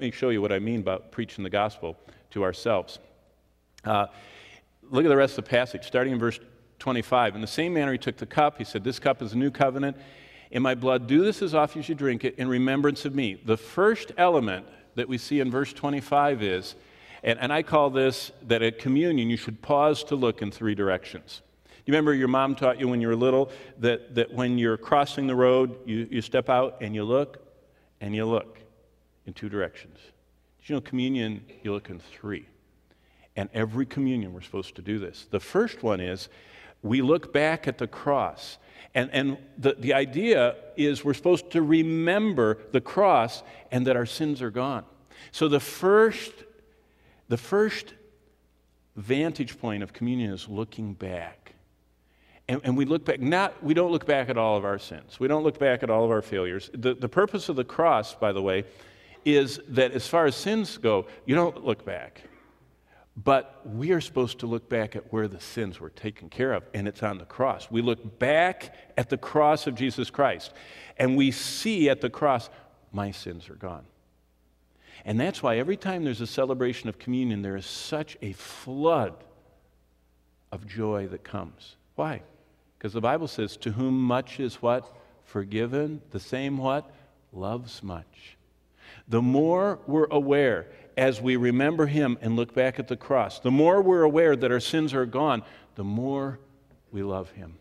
let me show you what I mean about preaching the gospel to ourselves. Uh, look at the rest of the passage, starting in verse 25. In the same manner, he took the cup. He said, This cup is a new covenant in my blood. Do this as often as you drink it in remembrance of me. The first element that we see in verse 25 is, and, and I call this that at communion you should pause to look in three directions. You remember your mom taught you when you were little that, that when you're crossing the road, you, you step out and you look and you look in two directions. Did you know communion, you look in three? And every communion, we're supposed to do this. The first one is we look back at the cross. And, and the, the idea is we're supposed to remember the cross and that our sins are gone. So the first, the first vantage point of communion is looking back. And, and, we look back, not, we don't look back at all of our sins. We don't look back at all of our failures. The, the purpose of the cross, by the way, is that as far as sins go, you don't look back. But we are supposed to look back at where the sins were taken care of, and it's on the cross. We look back at the cross of Jesus Christ, and we see at the cross, my sins are gone. And that's why every time there's a celebration of communion, there is such a flood of joy that comes. Why? Because the Bible says, To whom much is what? Forgiven, the same what? Loves much. The more we're aware as we remember Him and look back at the cross, the more we're aware that our sins are gone, the more we love Him.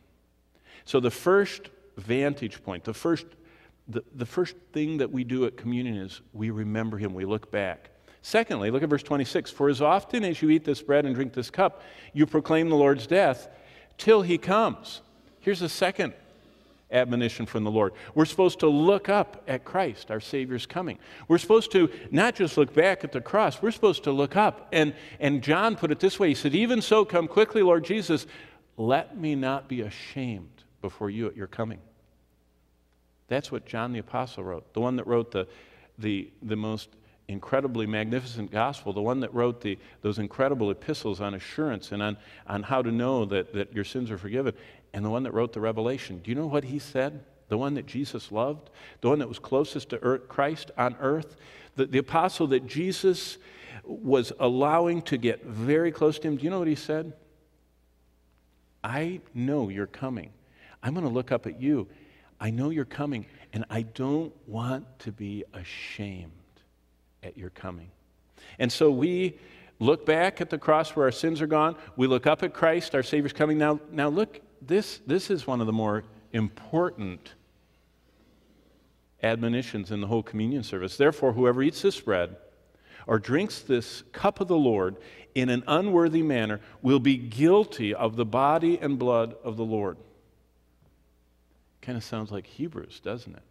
So, the first vantage point, the first, the, the first thing that we do at communion is we remember Him, we look back. Secondly, look at verse 26 For as often as you eat this bread and drink this cup, you proclaim the Lord's death till He comes. Here's a second admonition from the Lord. We're supposed to look up at Christ, our Savior's coming. We're supposed to not just look back at the cross, we're supposed to look up. And, and John put it this way He said, Even so, come quickly, Lord Jesus, let me not be ashamed before you at your coming. That's what John the Apostle wrote, the one that wrote the, the, the most incredibly magnificent gospel, the one that wrote the, those incredible epistles on assurance and on, on how to know that, that your sins are forgiven and the one that wrote the Revelation. Do you know what he said? The one that Jesus loved, the one that was closest to earth, Christ on earth, the, the apostle that Jesus was allowing to get very close to him. Do you know what he said? I know you're coming. I'm going to look up at you. I know you're coming, and I don't want to be ashamed at your coming. And so we look back at the cross where our sins are gone. We look up at Christ, our Savior's coming. Now, now look this, this is one of the more important admonitions in the whole communion service. Therefore, whoever eats this bread or drinks this cup of the Lord in an unworthy manner will be guilty of the body and blood of the Lord. Kind of sounds like Hebrews, doesn't it?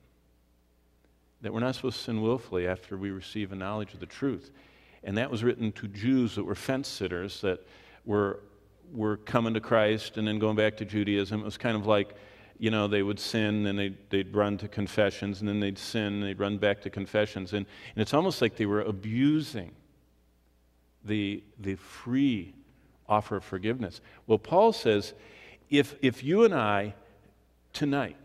That we're not supposed to sin willfully after we receive a knowledge of the truth. And that was written to Jews that were fence sitters, that were were coming to Christ and then going back to Judaism. It was kind of like, you know, they would sin and they'd, they'd run to confessions and then they'd sin and they'd run back to confessions. And, and it's almost like they were abusing the, the free offer of forgiveness. Well, Paul says if, if you and I tonight,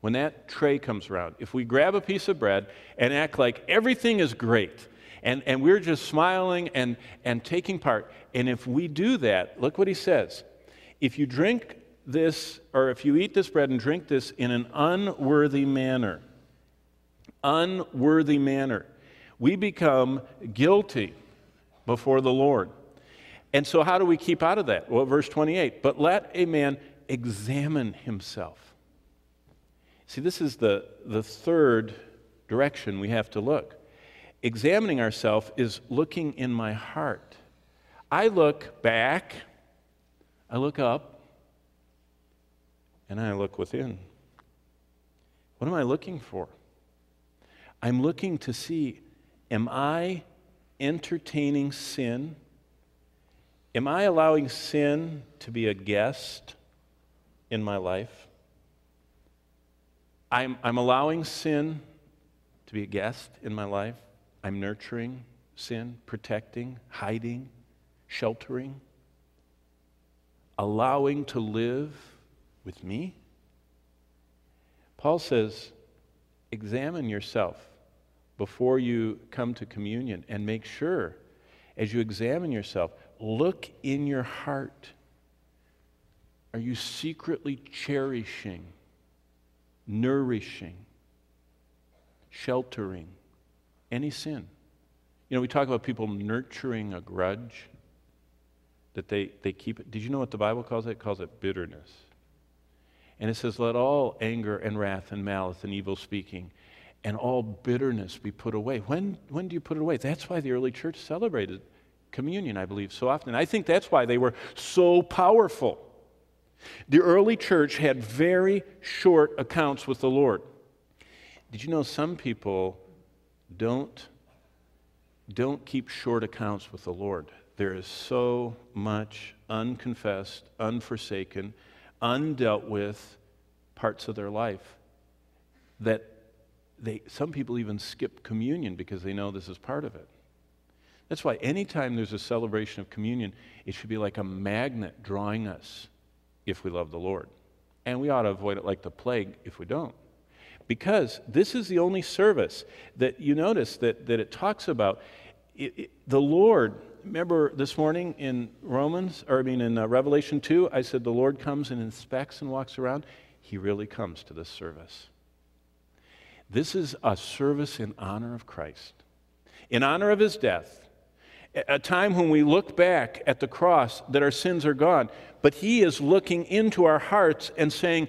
when that tray comes around, if we grab a piece of bread and act like everything is great, and, and we're just smiling and, and taking part. And if we do that, look what he says. If you drink this, or if you eat this bread and drink this in an unworthy manner, unworthy manner, we become guilty before the Lord. And so, how do we keep out of that? Well, verse 28 But let a man examine himself. See, this is the, the third direction we have to look examining ourselves is looking in my heart. I look back, I look up, and I look within. What am I looking for? I'm looking to see am I entertaining sin? Am I allowing sin to be a guest in my life? I'm, I'm allowing sin to be a guest in my life. I'm nurturing sin, protecting, hiding, sheltering, allowing to live with me? Paul says, examine yourself before you come to communion and make sure, as you examine yourself, look in your heart. Are you secretly cherishing, nourishing, sheltering any sin? You know, we talk about people nurturing a grudge that they, they keep it. Did you know what the Bible calls it? It calls it bitterness. And it says, Let all anger and wrath and malice and evil speaking and all bitterness be put away. When, when do you put it away? That's why the early church celebrated communion, I believe, so often. I think that's why they were so powerful. The early church had very short accounts with the Lord. Did you know some people don't, don't keep short accounts with the Lord? There is so much unconfessed, unforsaken, undealt with parts of their life that they, some people even skip communion because they know this is part of it. That's why anytime there's a celebration of communion, it should be like a magnet drawing us if we love the Lord. And we ought to avoid it like the plague if we don't. Because this is the only service that you notice that, that it talks about. It, it, the Lord, remember this morning in Romans, or I mean in uh, Revelation 2, I said the Lord comes and inspects and walks around. He really comes to this service. This is a service in honor of Christ, in honor of his death, a time when we look back at the cross that our sins are gone, but he is looking into our hearts and saying,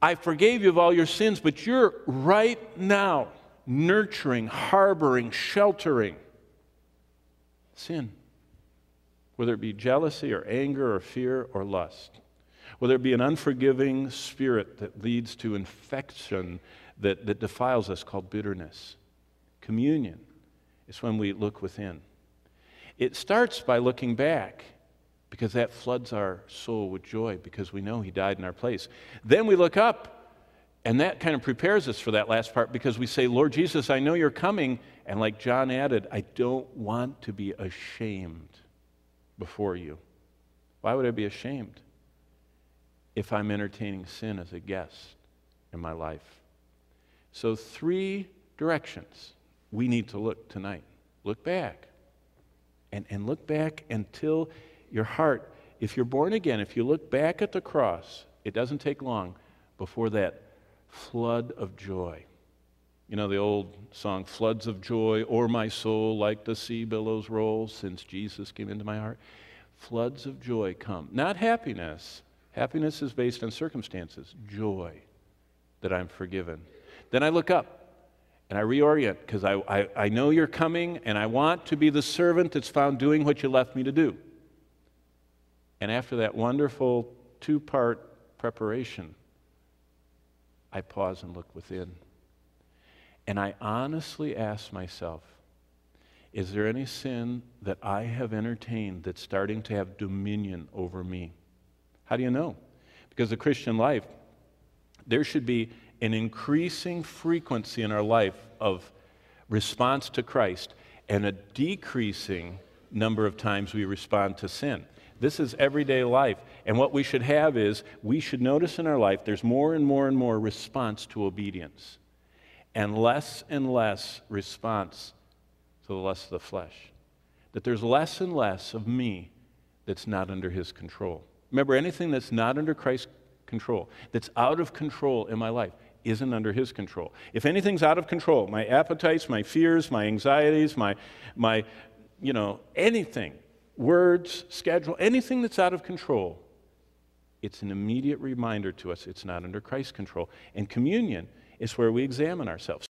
I forgave you of all your sins, but you're right now nurturing, harboring, sheltering sin. Whether it be jealousy or anger or fear or lust. Whether it be an unforgiving spirit that leads to infection that, that defiles us called bitterness. Communion is when we look within. It starts by looking back because that floods our soul with joy because we know He died in our place. Then we look up and that kind of prepares us for that last part because we say, Lord Jesus, I know you're coming. And like John added, I don't want to be ashamed before you. Why would I be ashamed if I'm entertaining sin as a guest in my life? So, three directions we need to look tonight. Look back. And, and look back until your heart, if you're born again, if you look back at the cross, it doesn't take long before that flood of joy. You know the old song, Floods of Joy, o'er my soul, like the sea billows roll, since Jesus came into my heart. Floods of joy come. Not happiness. Happiness is based on circumstances. Joy that I'm forgiven then I look up and I reorient because I, I, I know you're coming and I want to be the servant that's found doing what you left me to do. And after that wonderful two part preparation, I pause and look within. And I honestly ask myself, is there any sin that I have entertained that's starting to have dominion over me? How do you know? Because the Christian life, there should be an increasing frequency in our life of response to Christ and a decreasing number of times we respond to sin. This is everyday life. And what we should have is we should notice in our life there's more and more and more response to obedience and less and less response to the lust of the flesh. That there's less and less of me that's not under his control. Remember, anything that's not under Christ's control, that's out of control in my life, isn't under his control. If anything's out of control, my appetites, my fears, my anxieties, my, my you know, anything, words, schedule, anything that's out of control, it's an immediate reminder to us it's not under Christ's control. And communion is where we examine ourselves.